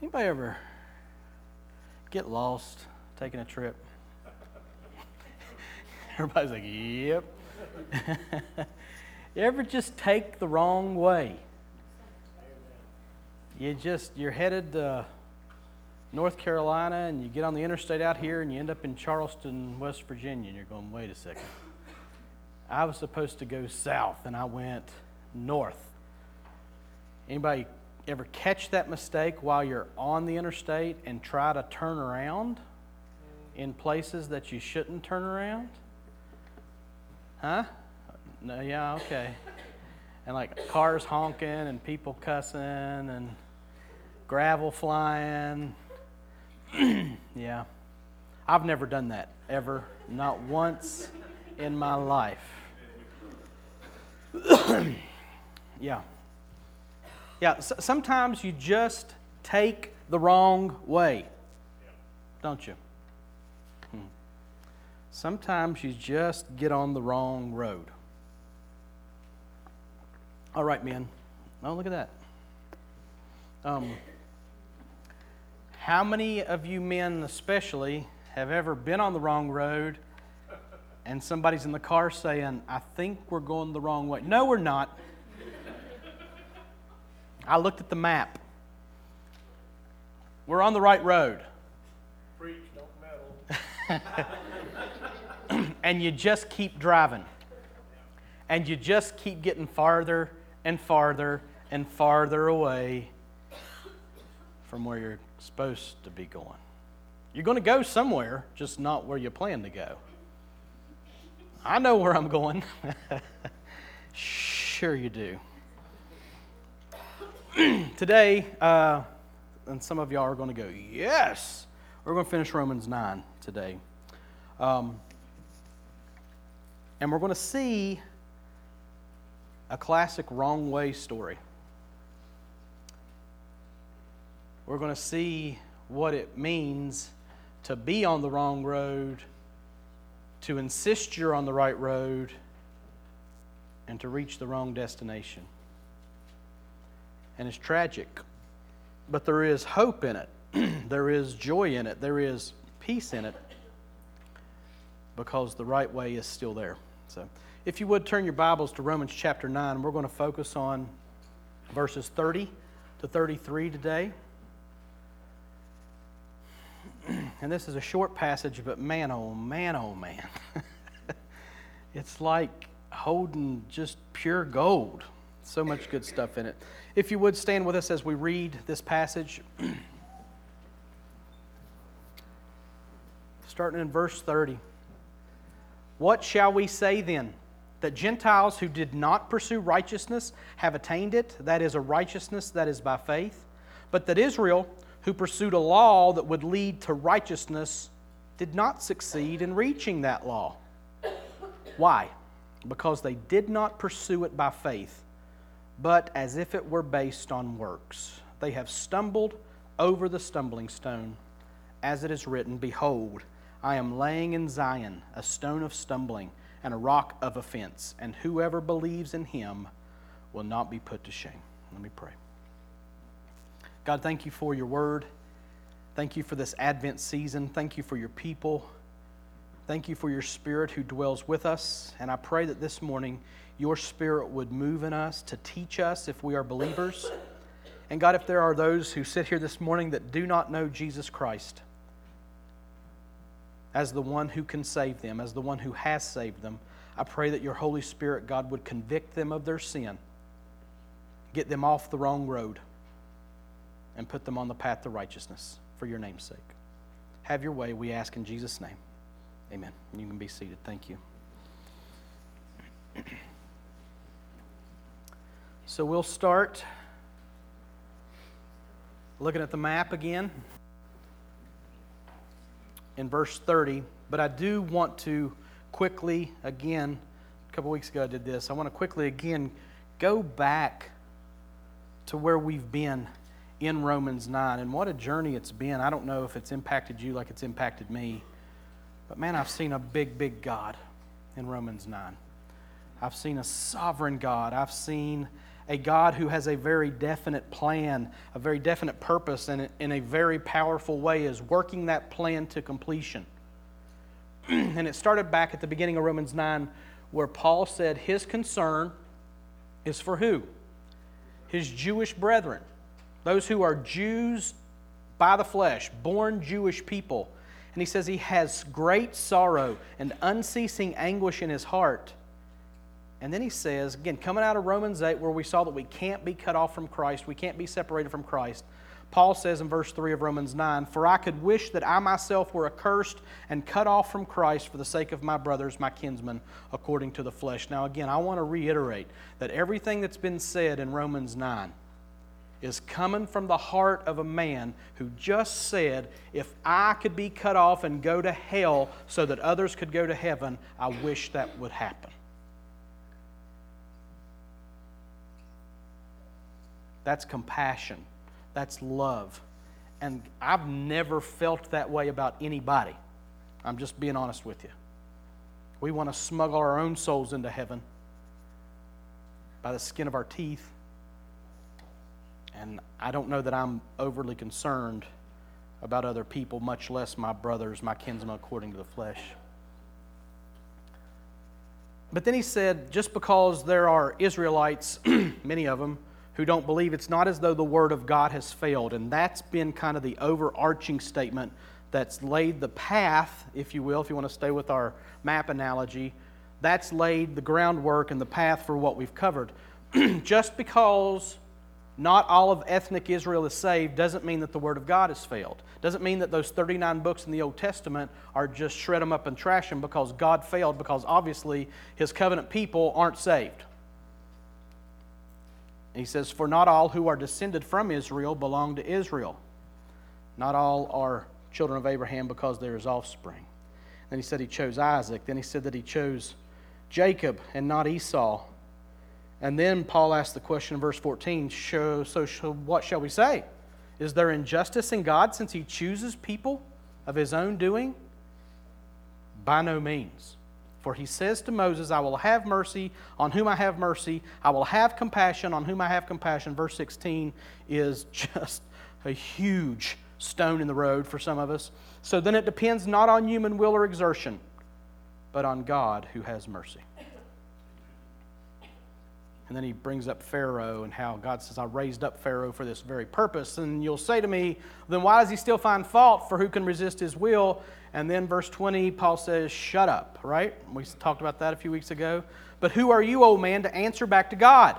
Anybody ever get lost taking a trip? Everybody's like, yep. you ever just take the wrong way? You just, you're headed to North Carolina and you get on the interstate out here and you end up in Charleston, West Virginia, and you're going, wait a second. I was supposed to go south and I went north. Anybody ever catch that mistake while you're on the interstate and try to turn around in places that you shouldn't turn around? Huh? No, yeah, okay. And like cars honking and people cussing and gravel flying. yeah. I've never done that ever, not once in my life. yeah. Yeah, sometimes you just take the wrong way, don't you? Hmm. Sometimes you just get on the wrong road. All right, men. Oh, look at that. Um, how many of you men, especially, have ever been on the wrong road and somebody's in the car saying, I think we're going the wrong way? No, we're not. I looked at the map. We're on the right road. Preach, don't meddle. and you just keep driving. And you just keep getting farther and farther and farther away from where you're supposed to be going. You're going to go somewhere, just not where you plan to go. I know where I'm going. sure, you do. Today, uh, and some of y'all are going to go, yes, we're going to finish Romans 9 today. Um, and we're going to see a classic wrong way story. We're going to see what it means to be on the wrong road, to insist you're on the right road, and to reach the wrong destination and it's tragic. But there is hope in it, there is joy in it, there is peace in it because the right way is still there. So, if you would turn your Bibles to Romans chapter 9, we're going to focus on verses 30 to 33 today. And this is a short passage, but man, oh man, oh man. it's like holding just pure gold. So much good stuff in it. If you would stand with us as we read this passage, starting in verse 30. What shall we say then? That Gentiles who did not pursue righteousness have attained it, that is, a righteousness that is by faith, but that Israel, who pursued a law that would lead to righteousness, did not succeed in reaching that law. Why? Because they did not pursue it by faith but as if it were based on works. They have stumbled over the stumbling stone, as it is written Behold, I am laying in Zion a stone of stumbling and a rock of offense, and whoever believes in him will not be put to shame. Let me pray. God, thank you for your word. Thank you for this Advent season. Thank you for your people. Thank you for your spirit who dwells with us. And I pray that this morning your Spirit would move in us to teach us if we are believers. And God, if there are those who sit here this morning that do not know Jesus Christ as the one who can save them, as the one who has saved them, I pray that your Holy Spirit, God, would convict them of their sin, get them off the wrong road, and put them on the path to righteousness for your name's sake. Have your way, we ask in Jesus' name. Amen. You can be seated. Thank you. So we'll start looking at the map again in verse 30. But I do want to quickly, again, a couple weeks ago I did this. I want to quickly, again, go back to where we've been in Romans 9 and what a journey it's been. I don't know if it's impacted you like it's impacted me, but man, I've seen a big, big God in Romans 9. I've seen a sovereign God. I've seen a God who has a very definite plan, a very definite purpose, and in a very powerful way is working that plan to completion. and it started back at the beginning of Romans 9, where Paul said his concern is for who? His Jewish brethren, those who are Jews by the flesh, born Jewish people. And he says he has great sorrow and unceasing anguish in his heart and then he says, again, coming out of Romans 8, where we saw that we can't be cut off from Christ, we can't be separated from Christ. Paul says in verse 3 of Romans 9, For I could wish that I myself were accursed and cut off from Christ for the sake of my brothers, my kinsmen, according to the flesh. Now, again, I want to reiterate that everything that's been said in Romans 9 is coming from the heart of a man who just said, If I could be cut off and go to hell so that others could go to heaven, I wish that would happen. That's compassion. That's love. And I've never felt that way about anybody. I'm just being honest with you. We want to smuggle our own souls into heaven by the skin of our teeth. And I don't know that I'm overly concerned about other people, much less my brothers, my kinsmen according to the flesh. But then he said, just because there are Israelites, many of them, who don't believe, it's not as though the Word of God has failed. And that's been kind of the overarching statement that's laid the path, if you will, if you want to stay with our map analogy, that's laid the groundwork and the path for what we've covered. Just because not all of ethnic Israel is saved doesn't mean that the Word of God has failed. Doesn't mean that those 39 books in the Old Testament are just shred them up and trash them because God failed, because obviously His covenant people aren't saved. He says, For not all who are descended from Israel belong to Israel. Not all are children of Abraham because there is offspring. Then he said he chose Isaac. Then he said that he chose Jacob and not Esau. And then Paul asked the question in verse 14 so, so what shall we say? Is there injustice in God since he chooses people of his own doing? By no means. For he says to Moses, I will have mercy on whom I have mercy. I will have compassion on whom I have compassion. Verse 16 is just a huge stone in the road for some of us. So then it depends not on human will or exertion, but on God who has mercy. And then he brings up Pharaoh and how God says, I raised up Pharaoh for this very purpose. And you'll say to me, then why does he still find fault? For who can resist his will? And then verse 20, Paul says, Shut up, right? We talked about that a few weeks ago. But who are you, old man, to answer back to God?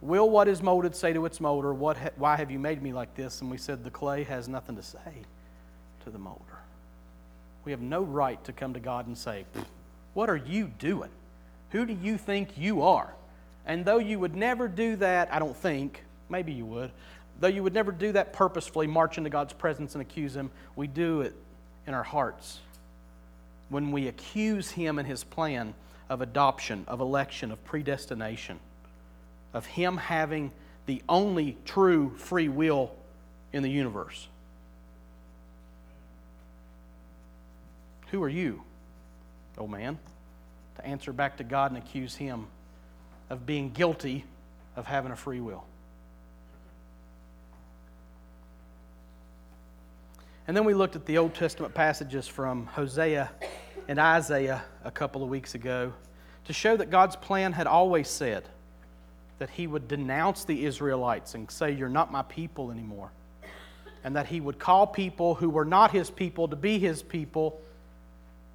Will what is molded say to its molder, what ha- Why have you made me like this? And we said, The clay has nothing to say to the molder. We have no right to come to God and say, What are you doing? Who do you think you are? And though you would never do that, I don't think, maybe you would, though you would never do that purposefully, march into God's presence and accuse Him, we do it in our hearts when we accuse Him and His plan of adoption, of election, of predestination, of Him having the only true free will in the universe. Who are you, old man, to answer back to God and accuse Him of being guilty of having a free will. And then we looked at the Old Testament passages from Hosea and Isaiah a couple of weeks ago to show that God's plan had always said that He would denounce the Israelites and say, You're not my people anymore. And that He would call people who were not His people to be His people.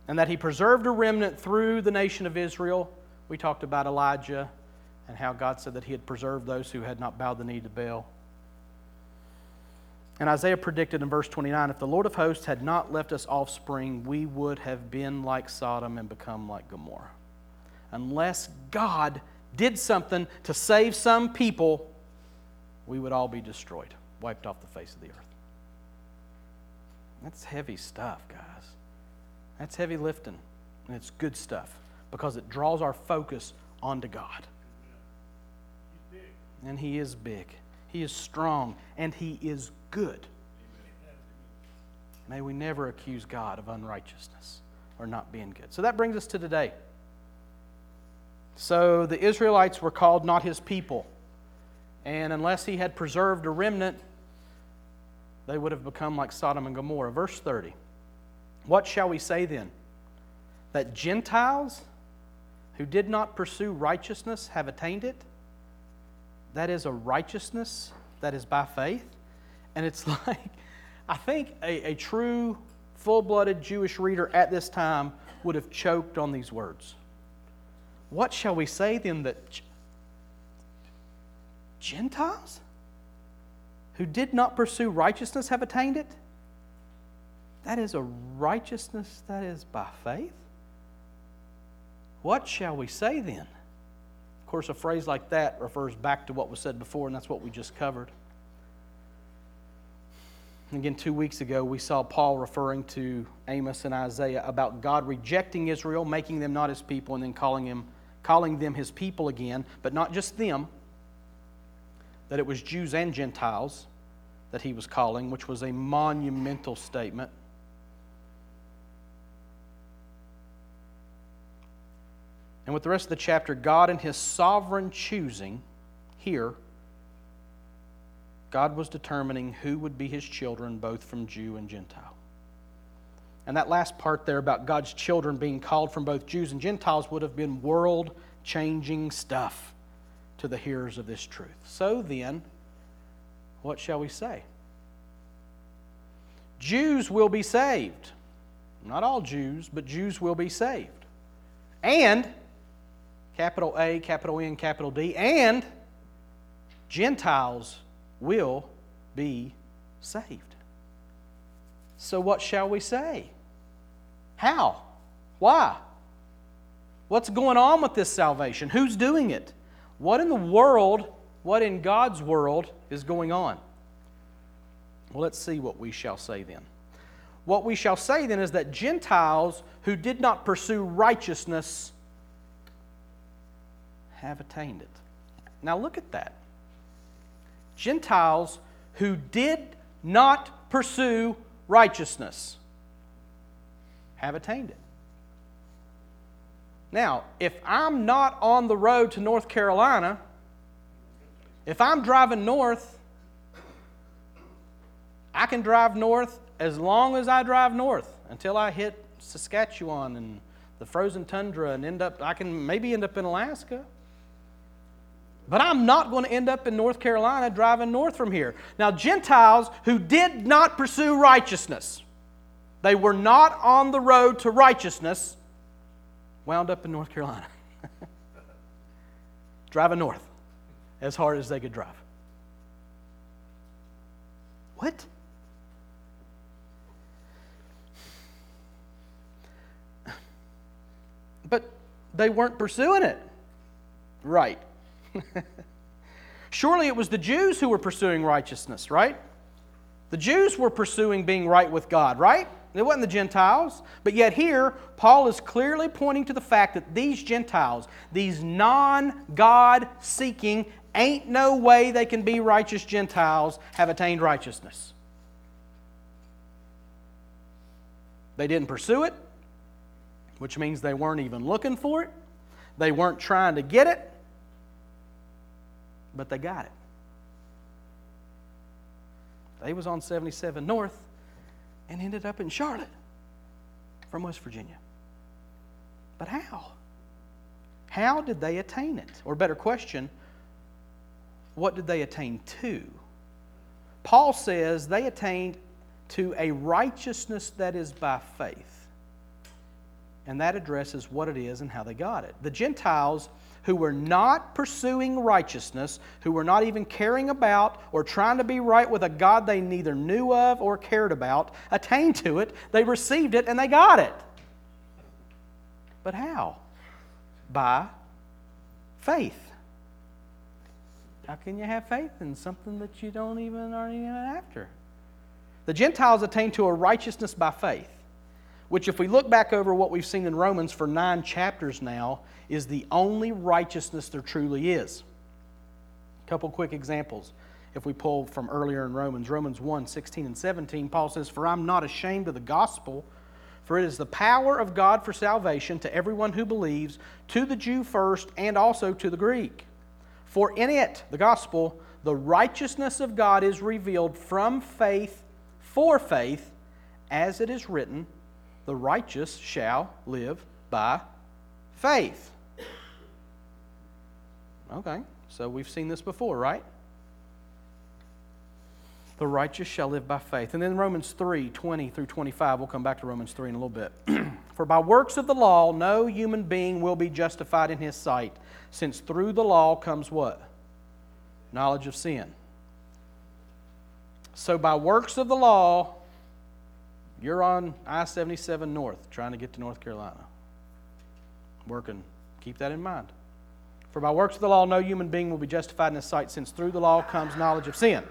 And that He preserved a remnant through the nation of Israel. We talked about Elijah and how God said that He had preserved those who had not bowed the knee to Baal. And Isaiah predicted in verse 29 if the Lord of hosts had not left us offspring, we would have been like Sodom and become like Gomorrah. Unless God did something to save some people, we would all be destroyed, wiped off the face of the earth. That's heavy stuff, guys. That's heavy lifting. And it's good stuff because it draws our focus onto God. And He is big, He is strong, and He is good. May we never accuse God of unrighteousness or not being good. So that brings us to today. So the Israelites were called not his people. And unless he had preserved a remnant, they would have become like Sodom and Gomorrah. Verse 30. What shall we say then? That Gentiles who did not pursue righteousness have attained it? That is a righteousness that is by faith. And it's like, I think a, a true, full blooded Jewish reader at this time would have choked on these words. What shall we say then that Gentiles who did not pursue righteousness have attained it? That is a righteousness that is by faith. What shall we say then? Of course, a phrase like that refers back to what was said before, and that's what we just covered. Again, two weeks ago, we saw Paul referring to Amos and Isaiah about God rejecting Israel, making them not his people, and then calling, him, calling them his people again, but not just them, that it was Jews and Gentiles that he was calling, which was a monumental statement. And with the rest of the chapter, God, in his sovereign choosing here, God was determining who would be his children, both from Jew and Gentile. And that last part there about God's children being called from both Jews and Gentiles would have been world changing stuff to the hearers of this truth. So then, what shall we say? Jews will be saved. Not all Jews, but Jews will be saved. And, capital A, capital N, capital D, and Gentiles will be saved. So, what shall we say? How? Why? What's going on with this salvation? Who's doing it? What in the world, what in God's world is going on? Well, let's see what we shall say then. What we shall say then is that Gentiles who did not pursue righteousness have attained it. Now, look at that. Gentiles who did not pursue righteousness have attained it. Now, if I'm not on the road to North Carolina, if I'm driving north, I can drive north as long as I drive north until I hit Saskatchewan and the frozen tundra and end up, I can maybe end up in Alaska. But I'm not going to end up in North Carolina driving north from here. Now, Gentiles who did not pursue righteousness, they were not on the road to righteousness, wound up in North Carolina. driving north as hard as they could drive. What? But they weren't pursuing it. Right. Surely it was the Jews who were pursuing righteousness, right? The Jews were pursuing being right with God, right? It wasn't the Gentiles. But yet, here, Paul is clearly pointing to the fact that these Gentiles, these non God seeking, ain't no way they can be righteous Gentiles, have attained righteousness. They didn't pursue it, which means they weren't even looking for it. They weren't trying to get it but they got it. They was on 77 North and ended up in Charlotte from West Virginia. But how? How did they attain it? Or better question, what did they attain to? Paul says they attained to a righteousness that is by faith. And that addresses what it is and how they got it. The Gentiles who were not pursuing righteousness, who were not even caring about or trying to be right with a God they neither knew of or cared about, attained to it, they received it, and they got it. But how? By faith. How can you have faith in something that you don't even aren't even after? The Gentiles attained to a righteousness by faith which, if we look back over what we've seen in Romans for nine chapters now, is the only righteousness there truly is. A couple quick examples. If we pull from earlier in Romans, Romans 1 16 and 17, Paul says, For I'm not ashamed of the gospel, For it is the power of God for salvation to everyone who believes, to the Jew first, and also to the Greek. For in it, the gospel, the righteousness of God is revealed from faith for faith, as it is written, the righteous shall live by faith. Okay, so we've seen this before, right? The righteous shall live by faith. And then Romans 3 20 through 25, we'll come back to Romans 3 in a little bit. For by works of the law, no human being will be justified in his sight, since through the law comes what? Knowledge of sin. So by works of the law, you're on I 77 North trying to get to North Carolina. Working, keep that in mind. For by works of the law, no human being will be justified in his sight, since through the law comes knowledge of sin.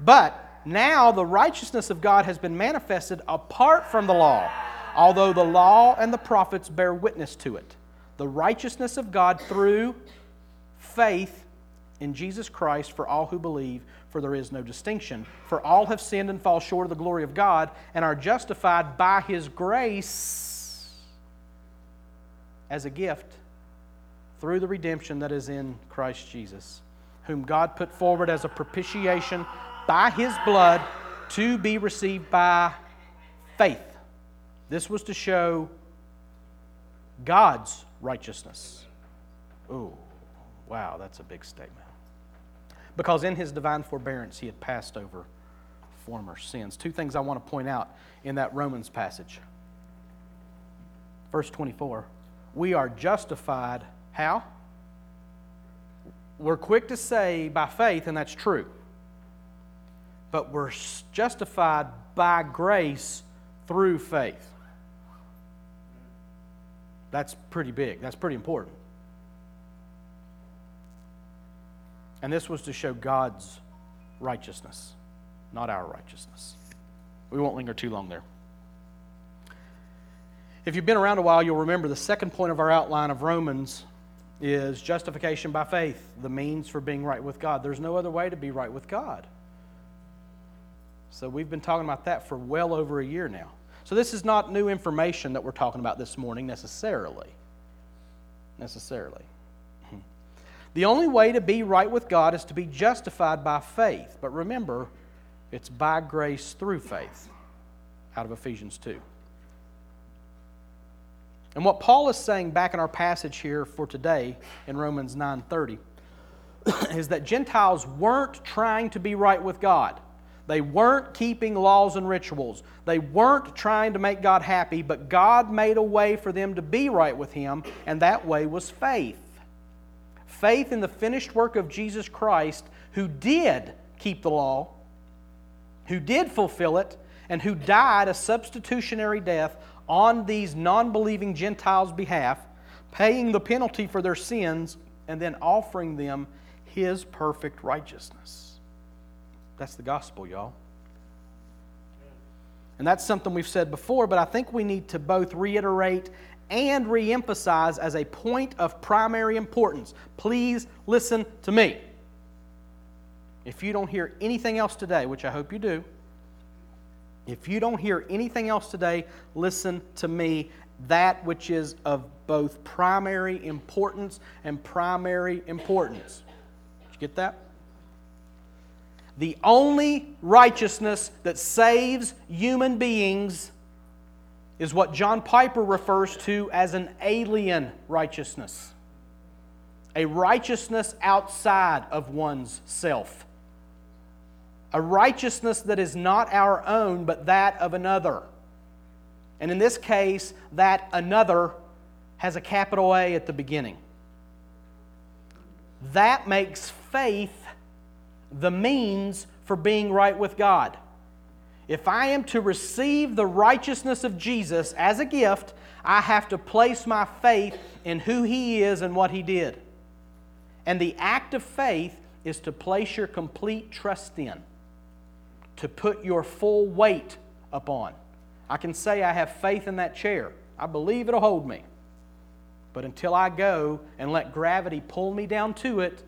But now the righteousness of God has been manifested apart from the law, although the law and the prophets bear witness to it. The righteousness of God through faith in Jesus Christ for all who believe, for there is no distinction. For all have sinned and fall short of the glory of God and are justified by his grace as a gift through the redemption that is in Christ Jesus, whom God put forward as a propitiation by his blood to be received by faith. This was to show God's righteousness. Oh, wow, that's a big statement. Because in his divine forbearance, he had passed over former sins. Two things I want to point out in that Romans passage. Verse 24 We are justified. How? We're quick to say by faith, and that's true but we're justified by grace through faith. That's pretty big. That's pretty important. And this was to show God's righteousness, not our righteousness. We won't linger too long there. If you've been around a while, you'll remember the second point of our outline of Romans is justification by faith, the means for being right with God. There's no other way to be right with God. So we've been talking about that for well over a year now. So this is not new information that we're talking about this morning necessarily. Necessarily. The only way to be right with God is to be justified by faith. But remember, it's by grace through faith out of Ephesians 2. And what Paul is saying back in our passage here for today in Romans 9:30 is that Gentiles weren't trying to be right with God. They weren't keeping laws and rituals. They weren't trying to make God happy, but God made a way for them to be right with Him, and that way was faith. Faith in the finished work of Jesus Christ, who did keep the law, who did fulfill it, and who died a substitutionary death on these non believing Gentiles' behalf, paying the penalty for their sins, and then offering them His perfect righteousness. That's the gospel, y'all. And that's something we've said before, but I think we need to both reiterate and reemphasize as a point of primary importance. Please listen to me. If you don't hear anything else today, which I hope you do, if you don't hear anything else today, listen to me. That which is of both primary importance and primary importance. Did you get that? The only righteousness that saves human beings is what John Piper refers to as an alien righteousness, a righteousness outside of one's self, a righteousness that is not our own but that of another. And in this case, that another has a capital A at the beginning. That makes faith the means for being right with God. If I am to receive the righteousness of Jesus as a gift, I have to place my faith in who He is and what He did. And the act of faith is to place your complete trust in, to put your full weight upon. I can say I have faith in that chair. I believe it'll hold me. But until I go and let gravity pull me down to it,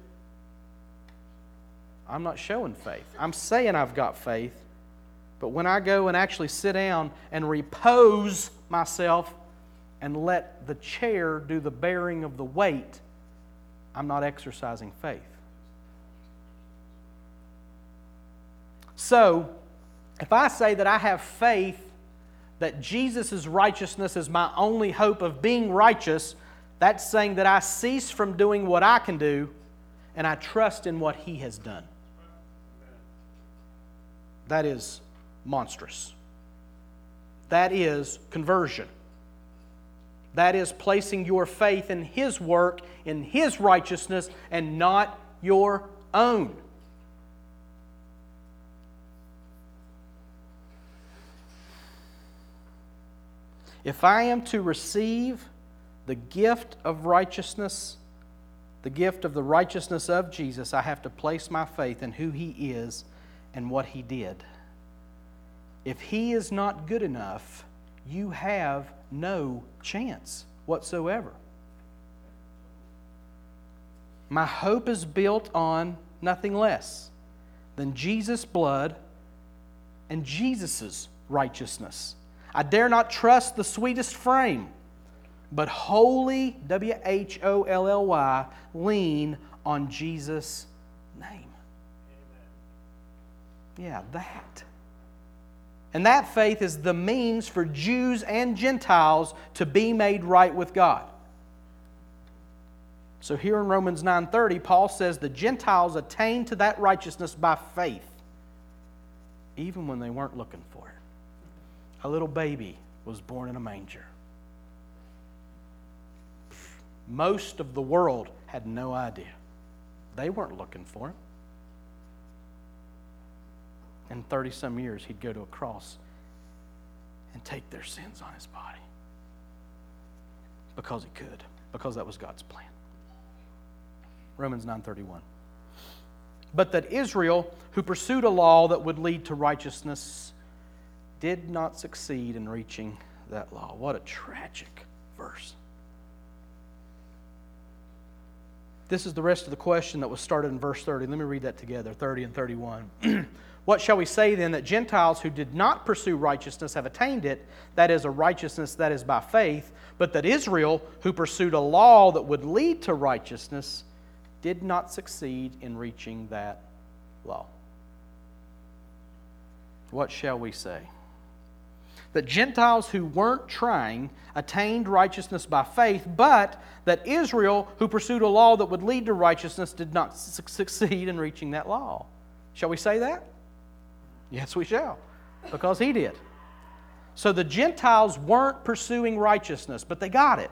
I'm not showing faith. I'm saying I've got faith, But when I go and actually sit down and repose myself and let the chair do the bearing of the weight, I'm not exercising faith. So, if I say that I have faith that Jesus' righteousness is my only hope of being righteous, that's saying that I cease from doing what I can do and I trust in what He has done. That is monstrous. That is conversion. That is placing your faith in His work, in His righteousness, and not your own. If I am to receive the gift of righteousness, the gift of the righteousness of Jesus, I have to place my faith in who He is and what He did. If He is not good enough, you have no chance whatsoever. My hope is built on nothing less than Jesus' blood and Jesus' righteousness. I dare not trust the sweetest frame, but wholly, W H O L L Y, lean on Jesus' name. Yeah, that. And that faith is the means for Jews and Gentiles to be made right with God. So here in Romans 9:30 Paul says the Gentiles attained to that righteousness by faith even when they weren't looking for it. A little baby was born in a manger. Most of the world had no idea. They weren't looking for him. In 30 some years, he'd go to a cross and take their sins on his body because he could, because that was God's plan. Romans 9:31. But that Israel, who pursued a law that would lead to righteousness, did not succeed in reaching that law. What a tragic verse. This is the rest of the question that was started in verse 30. Let me read that together 30 and 31. what shall we say then that Gentiles who did not pursue righteousness have attained it, that is, a righteousness that is by faith, but that Israel, who pursued a law that would lead to righteousness, did not succeed in reaching that law? What shall we say? that Gentiles who weren't trying attained righteousness by faith, but that Israel, who pursued a law that would lead to righteousness, did not su- succeed in reaching that law. Shall we say that? Yes, we shall, because he did. So the Gentiles weren't pursuing righteousness, but they got it.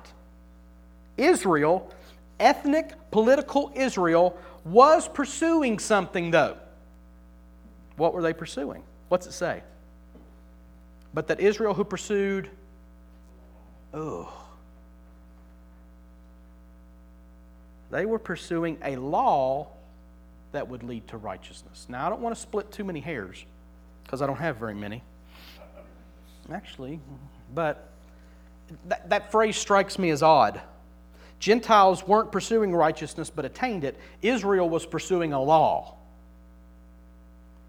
Israel, ethnic, political Israel, was pursuing something, though. What were they pursuing? What's it say? but that Israel who pursued, oh, they were pursuing a law that would lead to righteousness. Now, I don't want to split too many hairs because I don't have very many. Actually, but that, that phrase strikes me as odd. Gentiles weren't pursuing righteousness but attained it, Israel was pursuing a law.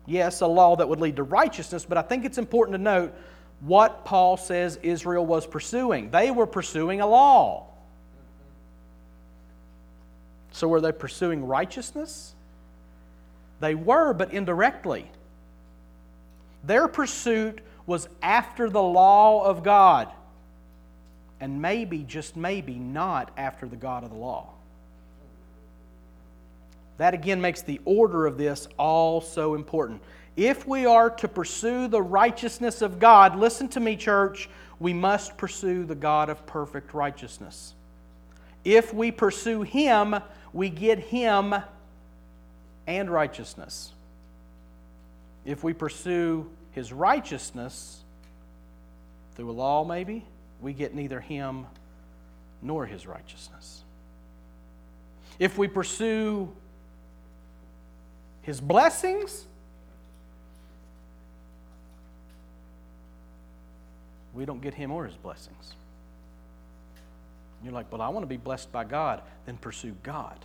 Yes, a law that would lead to righteousness, but I think it's important to note what Paul says Israel was pursuing. They were pursuing a law. So, were they pursuing righteousness? They were, but indirectly. Their pursuit was after the law of God, and maybe, just maybe, not after the God of the law. That again makes the order of this all so important. If we are to pursue the righteousness of God, listen to me, church, we must pursue the God of perfect righteousness. If we pursue Him, we get Him and righteousness. If we pursue His righteousness through a law, maybe, we get neither Him nor His righteousness. If we pursue His blessings, we don't get him or his blessings. You're like, well, I want to be blessed by God. Then pursue God.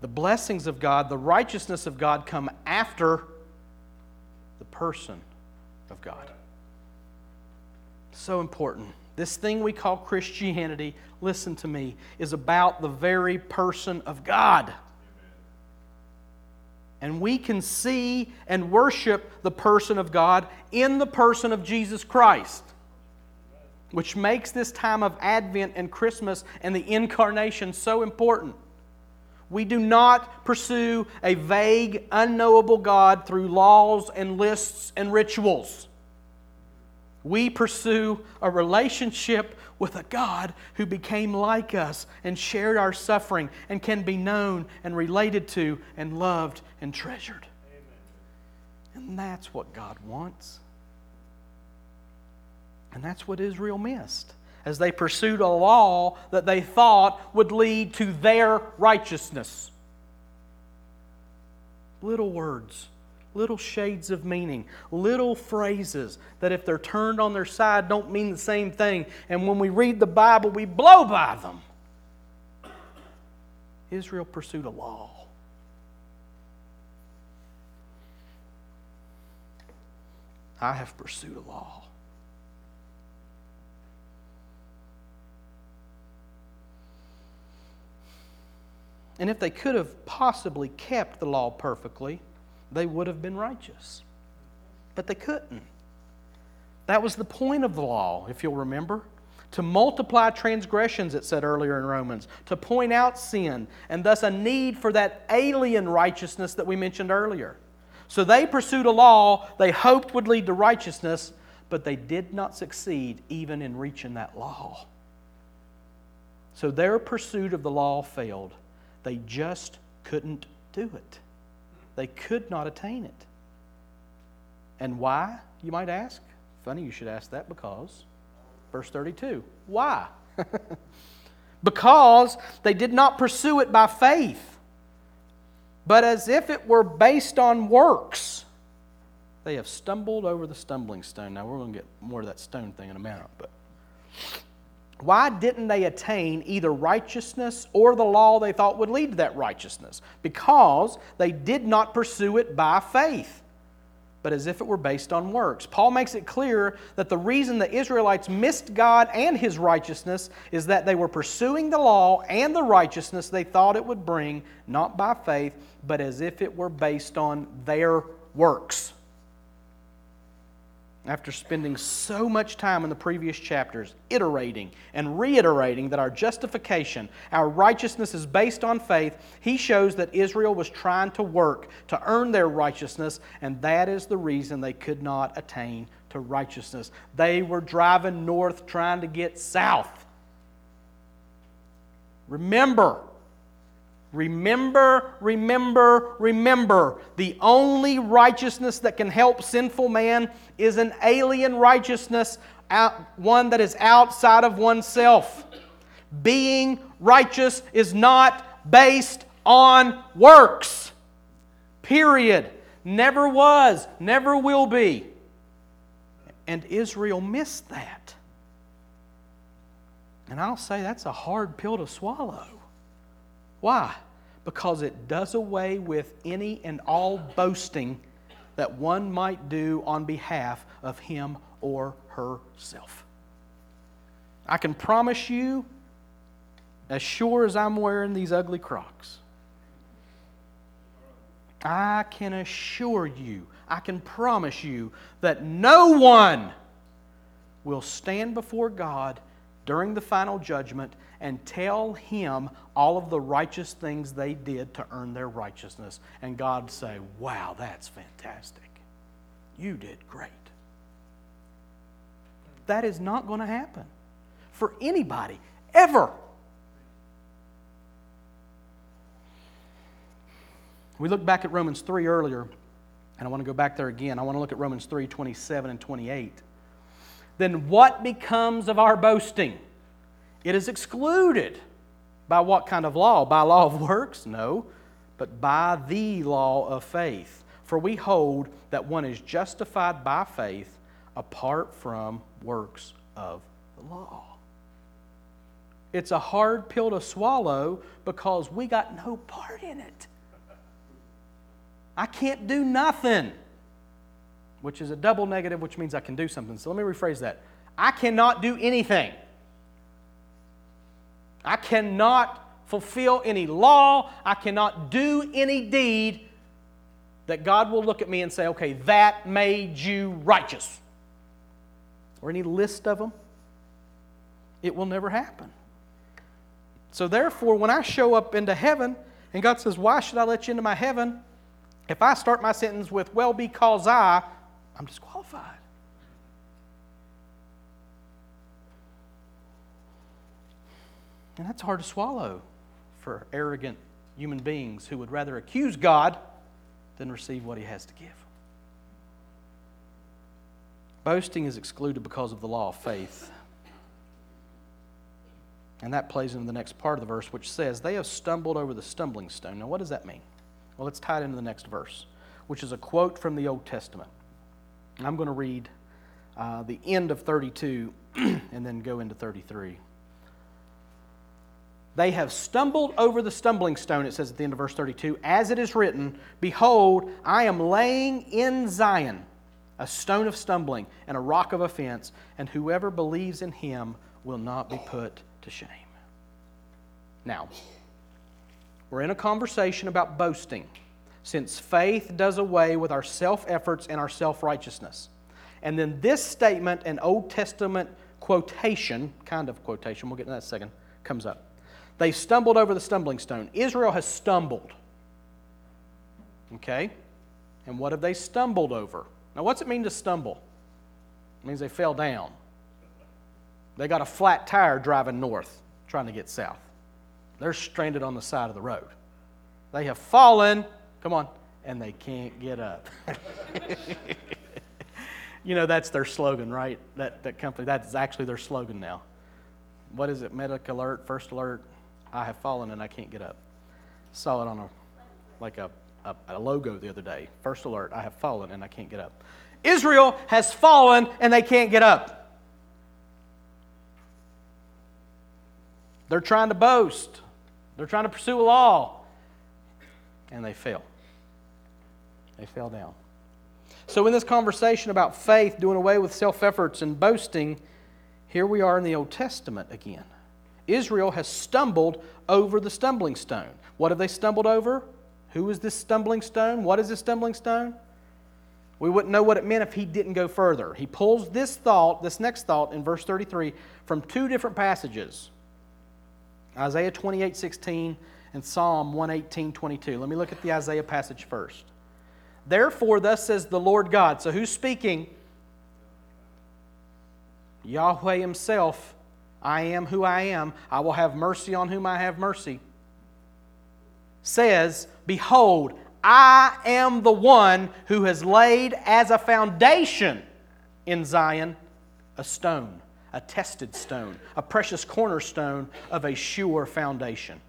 The blessings of God, the righteousness of God come after the person of God. So important. This thing we call Christianity, listen to me, is about the very person of God. And we can see and worship the person of God in the person of Jesus Christ, which makes this time of Advent and Christmas and the incarnation so important. We do not pursue a vague, unknowable God through laws and lists and rituals. We pursue a relationship with a God who became like us and shared our suffering and can be known and related to and loved and treasured. Amen. And that's what God wants. And that's what Israel missed as they pursued a law that they thought would lead to their righteousness. Little words, little shades of meaning, little phrases that, if they're turned on their side, don't mean the same thing. And when we read the Bible, we blow by them. Israel pursued a law. I have pursued a law. And if they could have possibly kept the law perfectly, they would have been righteous. But they couldn't. That was the point of the law, if you'll remember. To multiply transgressions, it said earlier in Romans, to point out sin, and thus a need for that alien righteousness that we mentioned earlier. So they pursued a law they hoped would lead to righteousness, but they did not succeed even in reaching that law. So their pursuit of the law failed. They just couldn't do it. They could not attain it. And why, you might ask? Funny you should ask that because, verse 32, why? because they did not pursue it by faith, but as if it were based on works. They have stumbled over the stumbling stone. Now, we're going to get more of that stone thing in a minute, but why didn't they attain either righteousness or the law they thought would lead to that righteousness? Because they did not pursue it by faith, but as if it were based on works. Paul makes it clear that the reason the Israelites missed God and his righteousness is that they were pursuing the law and the righteousness they thought it would bring, not by faith, but as if it were based on their works after spending so much time in the previous chapters iterating and reiterating that our justification, our righteousness is based on faith, he shows that Israel was trying to work to earn their righteousness, and that is the reason they could not attain to righteousness. They were driving north trying to get south. Remember, Remember, remember, remember. The only righteousness that can help sinful man is an alien righteousness, one that is outside of oneself. Being righteous is not based on works. Period. Never was, never will be. And Israel missed that. And I'll say that's a hard pill to swallow. Why? Because it does away with any and all boasting that one might do on behalf of him or herself. I can promise you, as sure as I'm wearing these ugly crocs, I can assure you, I can promise you that no one will stand before God during the final judgment and tell him all of the righteous things they did to earn their righteousness. And God say, Wow, that's fantastic. You did great. That is not going to happen for anybody, ever. We looked back at Romans 3 earlier, and I want to go back there again. I want to look at Romans 3 27 and 28. Then what becomes of our boasting? It is excluded. By what kind of law? By law of works? No, but by the law of faith. For we hold that one is justified by faith apart from works of the law. It's a hard pill to swallow because we got no part in it. I can't do nothing. Which is a double negative, which means I can do something. So let me rephrase that. I cannot do anything. I cannot fulfill any law. I cannot do any deed that God will look at me and say, okay, that made you righteous. Or any list of them. It will never happen. So, therefore, when I show up into heaven and God says, Why should I let you into my heaven? If I start my sentence with, Well, because I, I'm disqualified. And that's hard to swallow for arrogant human beings who would rather accuse God than receive what he has to give. Boasting is excluded because of the law of faith. And that plays into the next part of the verse, which says, They have stumbled over the stumbling stone. Now, what does that mean? Well, let's tie it into the next verse, which is a quote from the Old Testament. I'm going to read uh, the end of 32 and then go into 33. They have stumbled over the stumbling stone, it says at the end of verse 32, as it is written, Behold, I am laying in Zion a stone of stumbling and a rock of offense, and whoever believes in him will not be put to shame. Now, we're in a conversation about boasting, since faith does away with our self efforts and our self righteousness. And then this statement, an Old Testament quotation, kind of quotation, we'll get to that second, comes up. They stumbled over the stumbling stone. Israel has stumbled. Okay? And what have they stumbled over? Now, what's it mean to stumble? It means they fell down. They got a flat tire driving north, trying to get south. They're stranded on the side of the road. They have fallen, come on, and they can't get up. you know, that's their slogan, right? That, that company, that's actually their slogan now. What is it? Medic alert, first alert, I have fallen and I can't get up. Saw it on a like a, a, a, logo the other day. First alert, I have fallen and I can't get up. Israel has fallen and they can't get up. They're trying to boast. They're trying to pursue a law. And they fail. They fell down. So, in this conversation about faith, doing away with self efforts and boasting, here we are in the Old Testament again. Israel has stumbled over the stumbling stone. What have they stumbled over? Who is this stumbling stone? What is this stumbling stone? We wouldn't know what it meant if he didn't go further. He pulls this thought, this next thought in verse 33 from two different passages. Isaiah 28, 16 and Psalm 118, 22. Let me look at the Isaiah passage first. Therefore, thus says the Lord God. So who's speaking? Yahweh himself I am who I am. I will have mercy on whom I have mercy. Says, Behold, I am the one who has laid as a foundation in Zion a stone, a tested stone, a precious cornerstone of a sure foundation.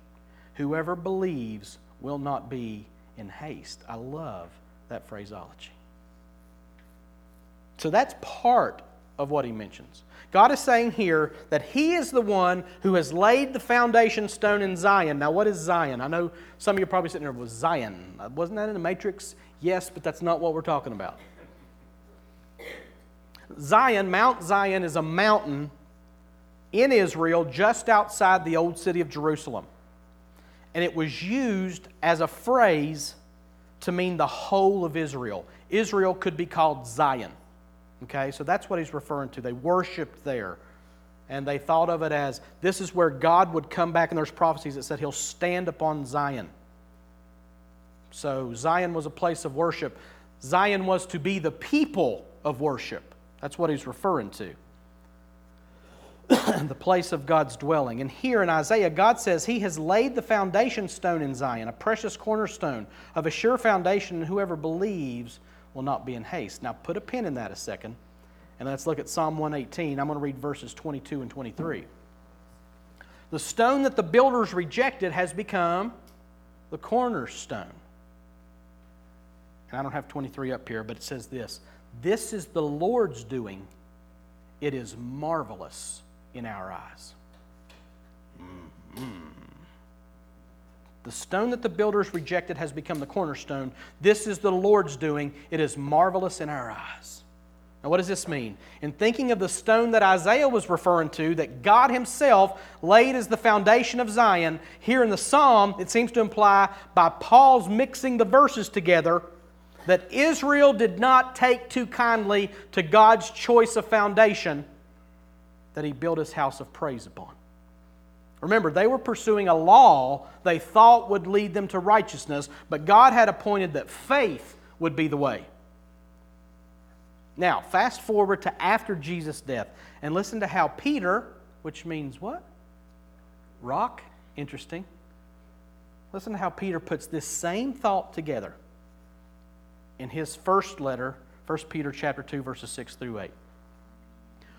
Whoever believes will not be in haste. I love that phraseology. So that's part of what he mentions. God is saying here that He is the one who has laid the foundation stone in Zion. Now, what is Zion? I know some of you are probably sitting there, was Zion? Wasn't that in the Matrix? Yes, but that's not what we're talking about. Zion, Mount Zion, is a mountain in Israel just outside the old city of Jerusalem. And it was used as a phrase to mean the whole of Israel. Israel could be called Zion. Okay, so that's what he's referring to. They worshiped there. And they thought of it as this is where God would come back, and there's prophecies that said he'll stand upon Zion. So Zion was a place of worship. Zion was to be the people of worship. That's what he's referring to. the place of God's dwelling. And here in Isaiah, God says He has laid the foundation stone in Zion, a precious cornerstone of a sure foundation, and whoever believes will not be in haste. Now, put a pin in that a second, and let's look at Psalm 118. I'm going to read verses 22 and 23. The stone that the builders rejected has become the cornerstone. And I don't have 23 up here, but it says this This is the Lord's doing, it is marvelous in our eyes. Mm-hmm. The stone that the builders rejected has become the cornerstone. This is the Lord's doing. It is marvelous in our eyes. Now, what does this mean? In thinking of the stone that Isaiah was referring to, that God Himself laid as the foundation of Zion, here in the psalm, it seems to imply by Paul's mixing the verses together that Israel did not take too kindly to God's choice of foundation that He built His house of praise upon. Remember, they were pursuing a law they thought would lead them to righteousness, but God had appointed that faith would be the way. Now, fast forward to after Jesus' death, and listen to how Peter, which means what? Rock. Interesting. Listen to how Peter puts this same thought together in his first letter, 1 Peter chapter 2, verses 6 through 8.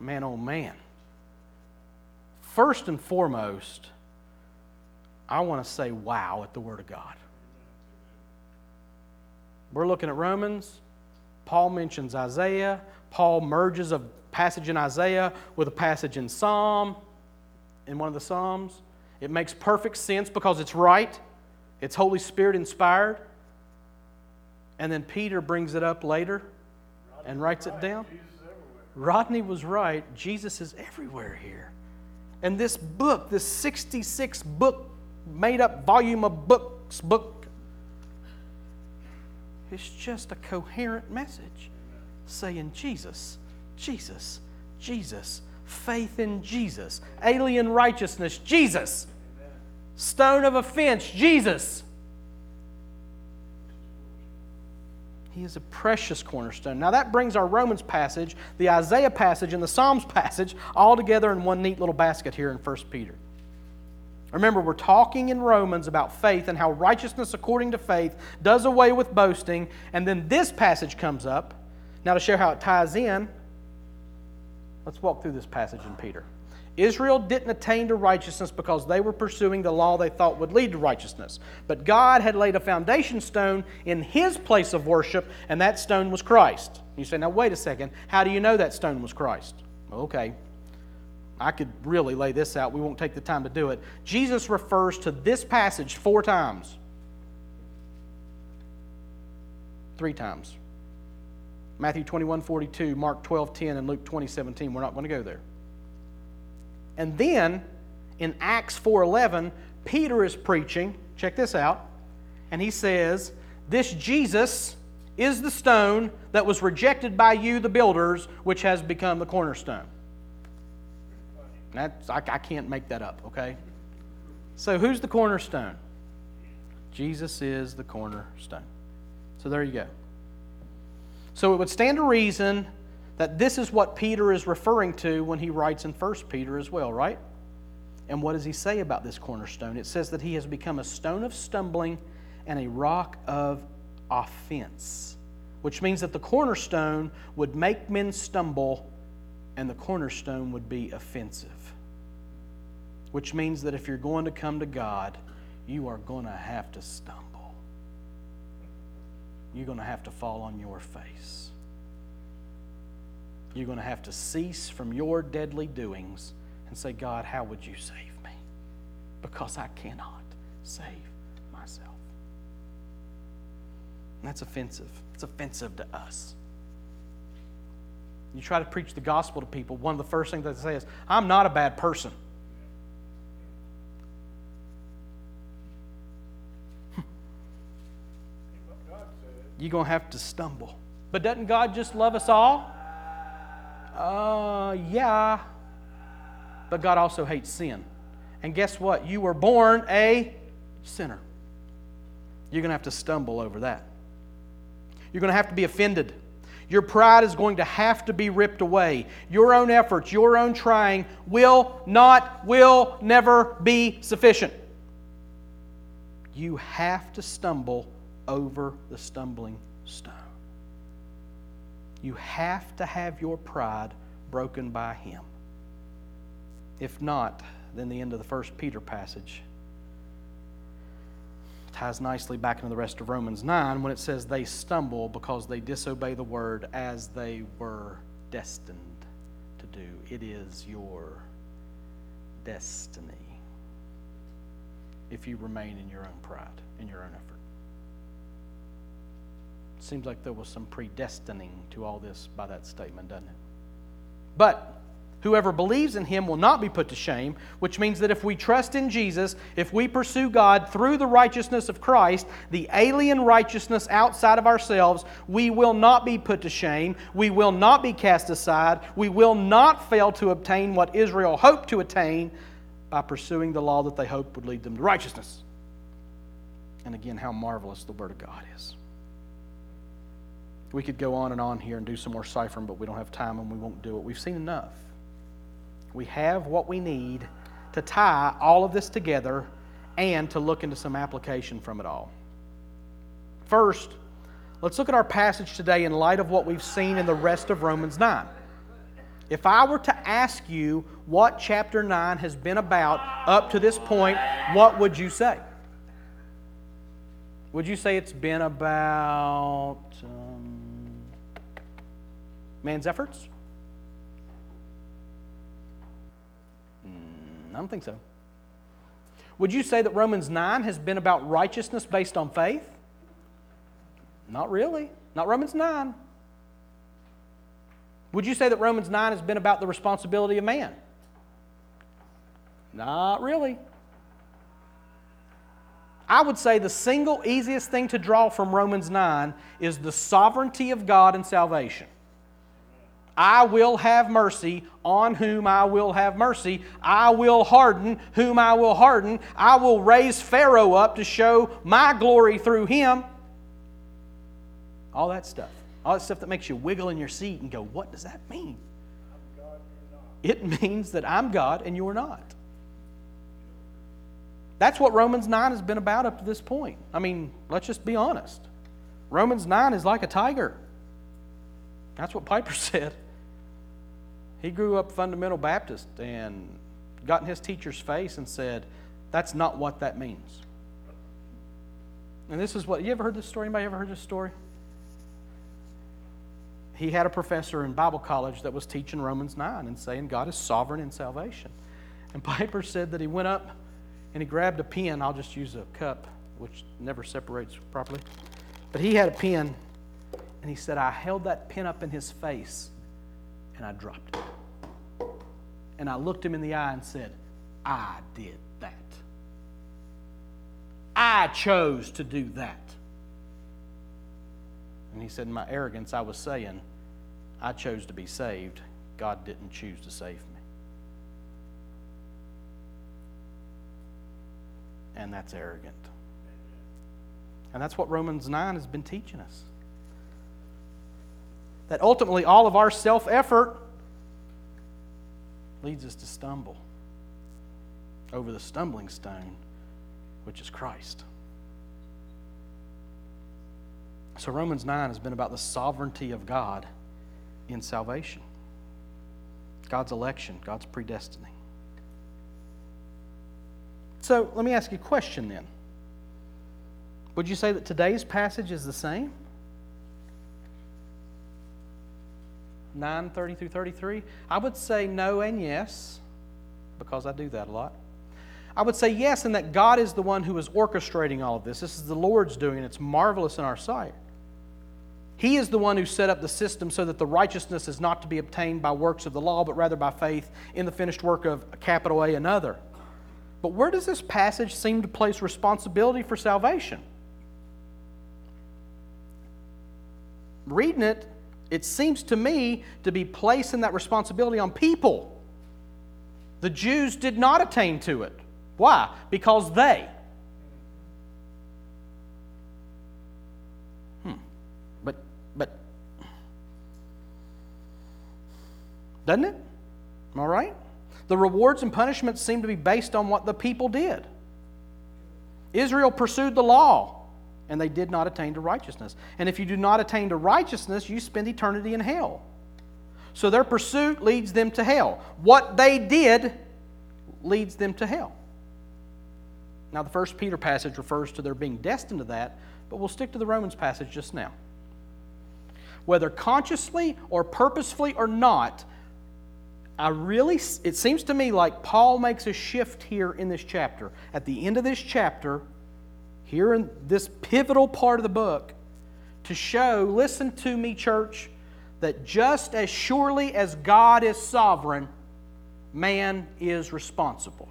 man, oh man. First and foremost, I want to say wow at the Word of God. We're looking at Romans. Paul mentions Isaiah. Paul merges a passage in Isaiah with a passage in Psalm, in one of the Psalms. It makes perfect sense because it's right, it's Holy Spirit inspired. And then Peter brings it up later and writes it down. Rodney was right. Jesus is everywhere here. And this book, this 66 book, made up volume of books, book, it's just a coherent message saying Jesus, Jesus, Jesus, faith in Jesus, alien righteousness, Jesus, stone of offense, Jesus. He is a precious cornerstone. Now, that brings our Romans passage, the Isaiah passage, and the Psalms passage all together in one neat little basket here in 1 Peter. Remember, we're talking in Romans about faith and how righteousness according to faith does away with boasting, and then this passage comes up. Now, to show how it ties in, let's walk through this passage in Peter. Israel didn't attain to righteousness because they were pursuing the law they thought would lead to righteousness. But God had laid a foundation stone in his place of worship, and that stone was Christ. You say, now wait a second, how do you know that stone was Christ? Okay, I could really lay this out. We won't take the time to do it. Jesus refers to this passage four times. Three times. Matthew 21 42, Mark 12 10, and Luke 20 17. We're not going to go there. And then in Acts 4:11, Peter is preaching. Check this out. And he says, "This Jesus is the stone that was rejected by you the builders, which has become the cornerstone." That's, I, I can't make that up, okay? So who's the cornerstone? Jesus is the cornerstone. So there you go. So it would stand to reason that this is what Peter is referring to when he writes in 1 Peter as well, right? And what does he say about this cornerstone? It says that he has become a stone of stumbling and a rock of offense, which means that the cornerstone would make men stumble and the cornerstone would be offensive. Which means that if you're going to come to God, you are going to have to stumble. You're going to have to fall on your face. You're going to have to cease from your deadly doings and say, God, how would you save me? Because I cannot save myself. And that's offensive. It's offensive to us. You try to preach the gospel to people, one of the first things they say is, I'm not a bad person. You're going to have to stumble. But doesn't God just love us all? Uh, yeah. But God also hates sin. And guess what? You were born a sinner. You're going to have to stumble over that. You're going to have to be offended. Your pride is going to have to be ripped away. Your own efforts, your own trying will not, will never be sufficient. You have to stumble over the stumbling stone. You have to have your pride broken by Him. If not, then the end of the first Peter passage ties nicely back into the rest of Romans 9 when it says they stumble because they disobey the word as they were destined to do. It is your destiny if you remain in your own pride, in your own effort. Seems like there was some predestining to all this by that statement, doesn't it? But Whoever believes in him will not be put to shame, which means that if we trust in Jesus, if we pursue God through the righteousness of Christ, the alien righteousness outside of ourselves, we will not be put to shame. We will not be cast aside. We will not fail to obtain what Israel hoped to attain by pursuing the law that they hoped would lead them to righteousness. And again, how marvelous the Word of God is. We could go on and on here and do some more ciphering, but we don't have time and we won't do it. We've seen enough. We have what we need to tie all of this together and to look into some application from it all. First, let's look at our passage today in light of what we've seen in the rest of Romans 9. If I were to ask you what chapter 9 has been about up to this point, what would you say? Would you say it's been about um, man's efforts? Mm, I don't think so. Would you say that Romans 9 has been about righteousness based on faith? Not really. Not Romans 9. Would you say that Romans 9 has been about the responsibility of man? Not really. I would say the single easiest thing to draw from Romans 9 is the sovereignty of God and salvation. I will have mercy on whom I will have mercy. I will harden whom I will harden. I will raise Pharaoh up to show my glory through him. All that stuff. All that stuff that makes you wiggle in your seat and go, what does that mean? It means that I'm God and you're not. That's what Romans 9 has been about up to this point. I mean, let's just be honest. Romans 9 is like a tiger. That's what Piper said. He grew up fundamental Baptist and got in his teacher's face and said, That's not what that means. And this is what, you ever heard this story? Anybody ever heard this story? He had a professor in Bible college that was teaching Romans 9 and saying God is sovereign in salvation. And Piper said that he went up and he grabbed a pen. I'll just use a cup, which never separates properly. But he had a pen and he said, I held that pen up in his face and I dropped it. And I looked him in the eye and said, I did that. I chose to do that. And he said, In my arrogance, I was saying, I chose to be saved. God didn't choose to save me. And that's arrogant. And that's what Romans 9 has been teaching us that ultimately all of our self effort leads us to stumble over the stumbling stone, which is Christ. So, Romans 9 has been about the sovereignty of God in salvation, God's election, God's predestining. So, let me ask you a question then. Would you say that today's passage is the same? 9 30 through 33? I would say no and yes, because I do that a lot. I would say yes, and that God is the one who is orchestrating all of this. This is the Lord's doing, and it's marvelous in our sight. He is the one who set up the system so that the righteousness is not to be obtained by works of the law, but rather by faith in the finished work of capital A another. But where does this passage seem to place responsibility for salvation? Reading it, it seems to me to be placing that responsibility on people. The Jews did not attain to it. Why? Because they. Hmm. But but Doesn't it? Am I right? The rewards and punishments seem to be based on what the people did. Israel pursued the law, and they did not attain to righteousness. And if you do not attain to righteousness, you spend eternity in hell. So their pursuit leads them to hell. What they did leads them to hell. Now, the first Peter passage refers to their being destined to that, but we'll stick to the Romans passage just now. Whether consciously or purposefully or not, I really, it seems to me like Paul makes a shift here in this chapter. At the end of this chapter, here in this pivotal part of the book, to show, listen to me, church, that just as surely as God is sovereign, man is responsible.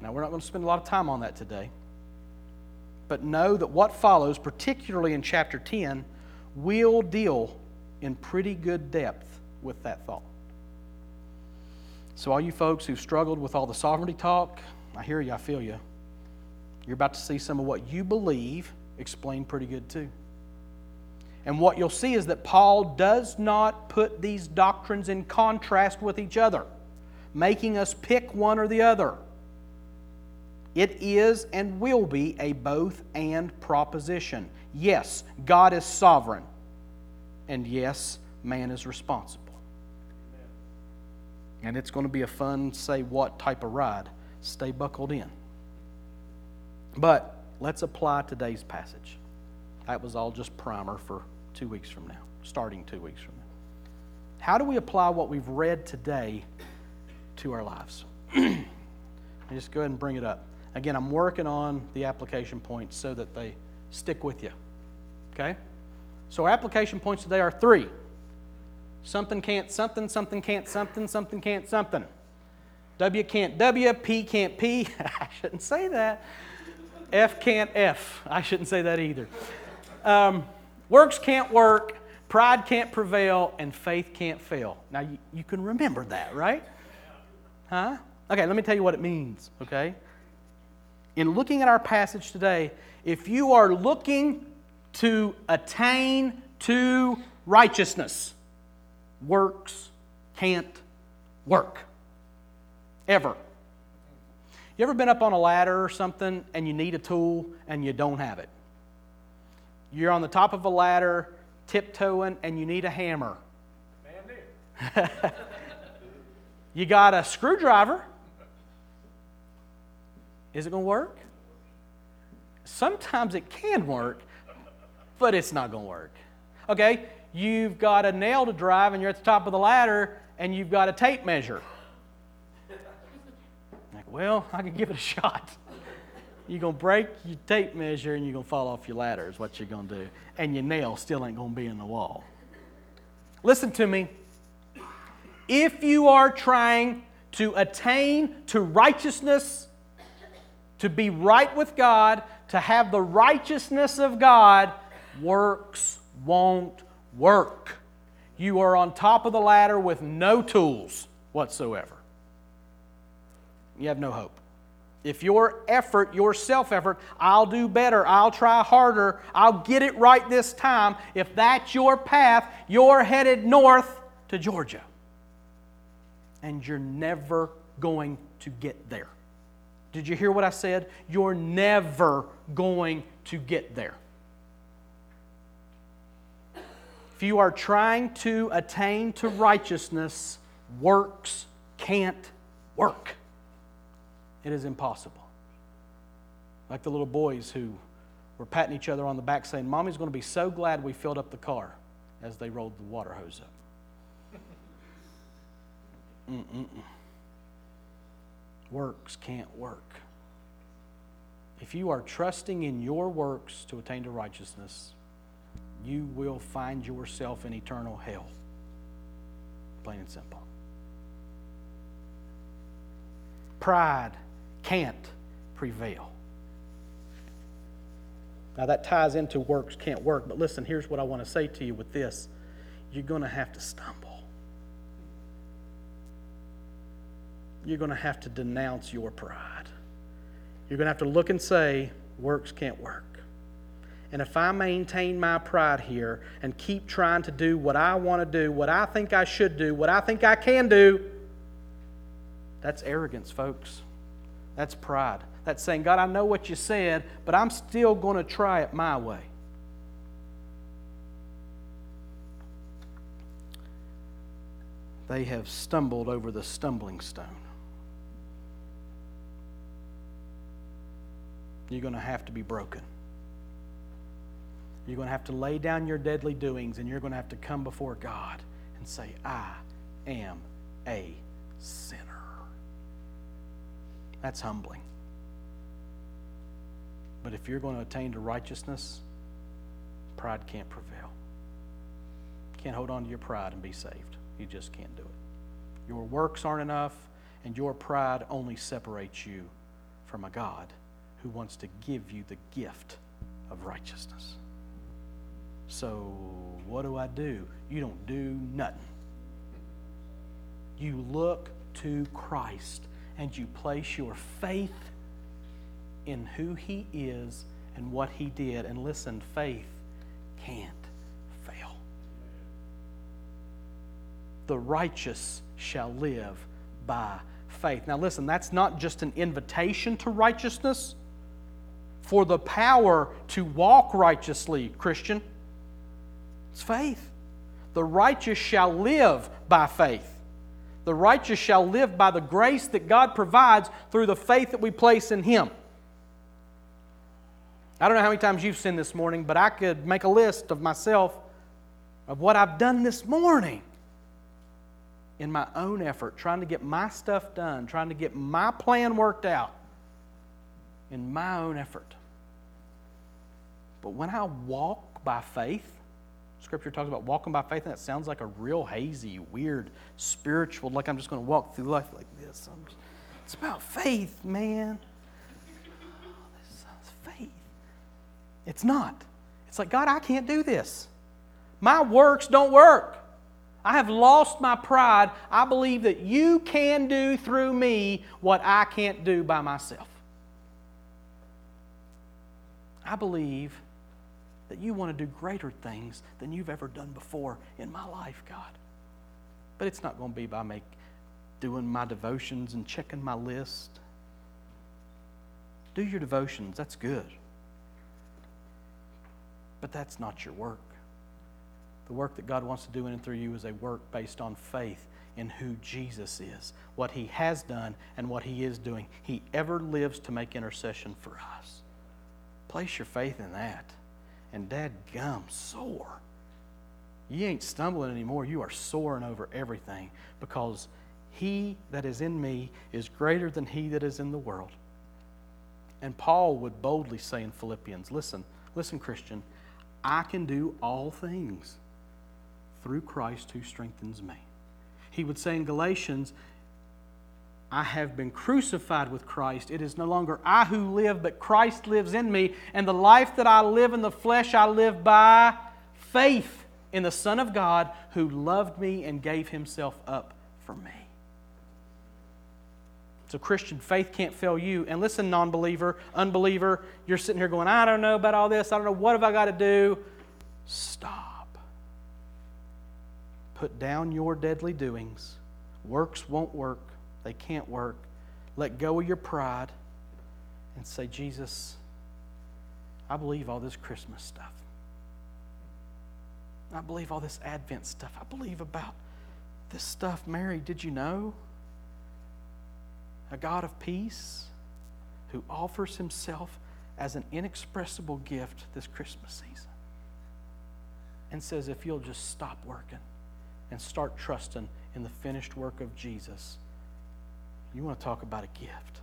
Now, we're not going to spend a lot of time on that today. But know that what follows, particularly in chapter 10, will deal in pretty good depth with that thought. So, all you folks who've struggled with all the sovereignty talk, I hear you, I feel you. You're about to see some of what you believe explained pretty good too. And what you'll see is that Paul does not put these doctrines in contrast with each other, making us pick one or the other. It is and will be a both and proposition. Yes, God is sovereign. And yes, man is responsible. And it's going to be a fun, say what type of ride. Stay buckled in. But let's apply today's passage. That was all just primer for two weeks from now, starting two weeks from now. How do we apply what we've read today to our lives? just go ahead and bring it up. Again, I'm working on the application points so that they stick with you. Okay? So, our application points today are three something can't something, something can't something, something can't something. W can't W, P can't P. I shouldn't say that. F can't F. I shouldn't say that either. Um, works can't work, pride can't prevail, and faith can't fail. Now, you, you can remember that, right? Huh? Okay, let me tell you what it means, okay? in looking at our passage today, if you are looking to attain to righteousness, works can't work. Ever. You ever been up on a ladder or something and you need a tool and you don't have it? You're on the top of a ladder, tiptoeing, and you need a hammer. You got a screwdriver is it going to work? Sometimes it can work, but it's not going to work. Okay, you've got a nail to drive and you're at the top of the ladder and you've got a tape measure. Well, I can give it a shot. You're going to break your tape measure and you're going to fall off your ladder, is what you're going to do. And your nail still ain't going to be in the wall. Listen to me. If you are trying to attain to righteousness, to be right with God, to have the righteousness of God, works won't work. You are on top of the ladder with no tools whatsoever. You have no hope. If your effort, your self effort, I'll do better, I'll try harder, I'll get it right this time, if that's your path, you're headed north to Georgia. And you're never going to get there. Did you hear what I said? You're never going to get there. If you are trying to attain to righteousness, works can't work. It is impossible. Like the little boys who were patting each other on the back saying, Mommy's going to be so glad we filled up the car as they rolled the water hose up. Mm-mm-mm works can't work. If you are trusting in your works to attain to righteousness, you will find yourself in eternal hell. Plain and simple. Pride can't prevail. Now, that ties into works can't work, but listen, here's what I want to say to you with this you're going to have to stumble. you're going to have to denounce your pride. You're going to have to look and say, works can't work. And if I maintain my pride here and keep trying to do what I want to do, what I think I should do, what I think I can do, that's arrogance, folks. That's pride. That's saying, God, I know what you said, but I'm still going to try it my way. They have stumbled over the stumbling stone. You're going to have to be broken. You're going to have to lay down your deadly doings and you're going to have to come before God and say, I am a sinner. That's humbling. But if you're going to attain to righteousness, pride can't prevail. You can't hold on to your pride and be saved. You just can't do it. Your works aren't enough, and your pride only separates you from a God who wants to give you the gift of righteousness. So, what do I do? You don't do nothing. You look to Christ and you place your faith in who He is and what He did. And listen, faith can't fail. The righteous shall live by faith. Now, listen, that's not just an invitation to righteousness. For the power to walk righteously, Christian, it's faith. The righteous shall live by faith. The righteous shall live by the grace that God provides through the faith that we place in Him. I don't know how many times you've sinned this morning, but I could make a list of myself of what I've done this morning in my own effort, trying to get my stuff done, trying to get my plan worked out in my own effort. But when I walk by faith, Scripture talks about walking by faith, and that sounds like a real hazy, weird, spiritual, like I'm just going to walk through life like this. Just, it's about faith, man. Oh, this sounds faith. It's not. It's like, God, I can't do this. My works don't work. I have lost my pride. I believe that you can do through me what I can't do by myself. I believe that you want to do greater things than you've ever done before in my life, God. But it's not going to be by make, doing my devotions and checking my list. Do your devotions, that's good. But that's not your work. The work that God wants to do in and through you is a work based on faith in who Jesus is, what he has done, and what he is doing. He ever lives to make intercession for us. Place your faith in that and dad gum soar. You ain't stumbling anymore. You are soaring over everything because he that is in me is greater than he that is in the world. And Paul would boldly say in Philippians, listen, listen, Christian, I can do all things through Christ who strengthens me. He would say in Galatians, I have been crucified with Christ. It is no longer I who live, but Christ lives in me. And the life that I live in the flesh, I live by faith in the Son of God who loved me and gave himself up for me. So, Christian faith can't fail you. And listen, non believer, unbeliever, you're sitting here going, I don't know about all this. I don't know. What have I got to do? Stop. Put down your deadly doings. Works won't work they can't work. Let go of your pride and say, Jesus, I believe all this Christmas stuff. I believe all this Advent stuff. I believe about this stuff. Mary, did you know? A God of peace who offers himself as an inexpressible gift this Christmas season and says, if you'll just stop working and start trusting in the finished work of Jesus you want to talk about a gift.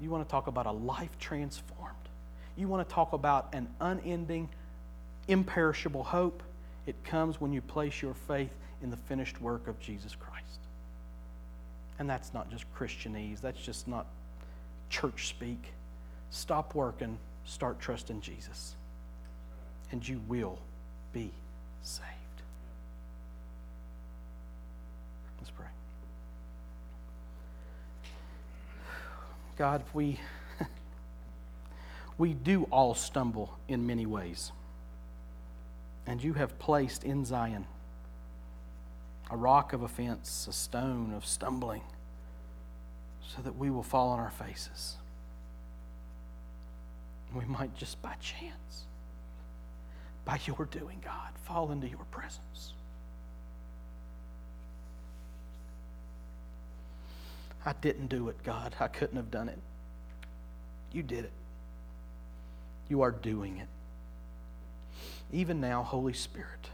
You want to talk about a life transformed. You want to talk about an unending, imperishable hope. It comes when you place your faith in the finished work of Jesus Christ. And that's not just Christianese, that's just not church speak. Stop working, start trusting Jesus, and you will be saved. God, we We do all stumble in many ways. And you have placed in Zion a rock of offense, a stone of stumbling, so that we will fall on our faces. We might just by chance, by your doing, God, fall into your presence. I didn't do it, God. I couldn't have done it. You did it. You are doing it. Even now, Holy Spirit,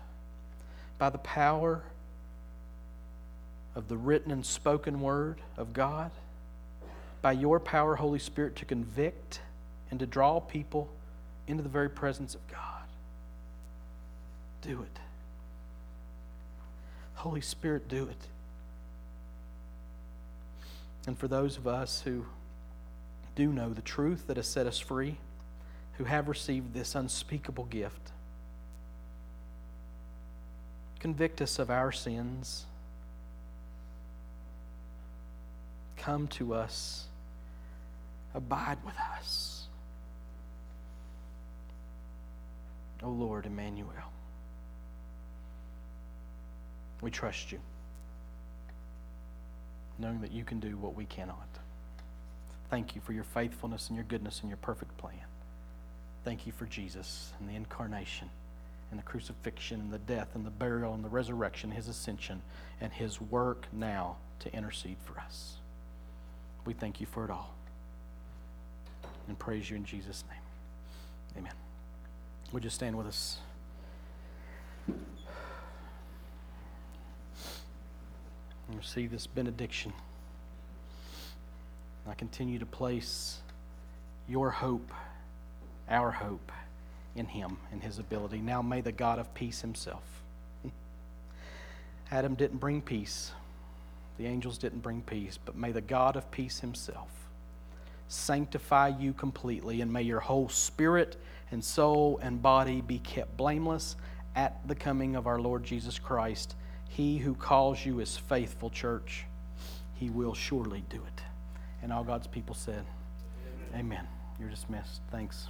by the power of the written and spoken word of God, by your power, Holy Spirit, to convict and to draw people into the very presence of God. Do it. Holy Spirit, do it. And for those of us who do know the truth that has set us free, who have received this unspeakable gift, convict us of our sins. Come to us. Abide with us. O Lord Emmanuel, we trust you knowing that you can do what we cannot. Thank you for your faithfulness and your goodness and your perfect plan. Thank you for Jesus and the incarnation and the crucifixion and the death and the burial and the resurrection, his ascension, and his work now to intercede for us. We thank you for it all and praise you in Jesus' name. Amen. Would you stand with us? And receive this benediction. I continue to place your hope, our hope, in Him and His ability. Now may the God of peace Himself. Adam didn't bring peace, the angels didn't bring peace, but may the God of peace Himself sanctify you completely, and may your whole spirit and soul and body be kept blameless at the coming of our Lord Jesus Christ. He who calls you is faithful, church. He will surely do it. And all God's people said, Amen. Amen. You're dismissed. Thanks.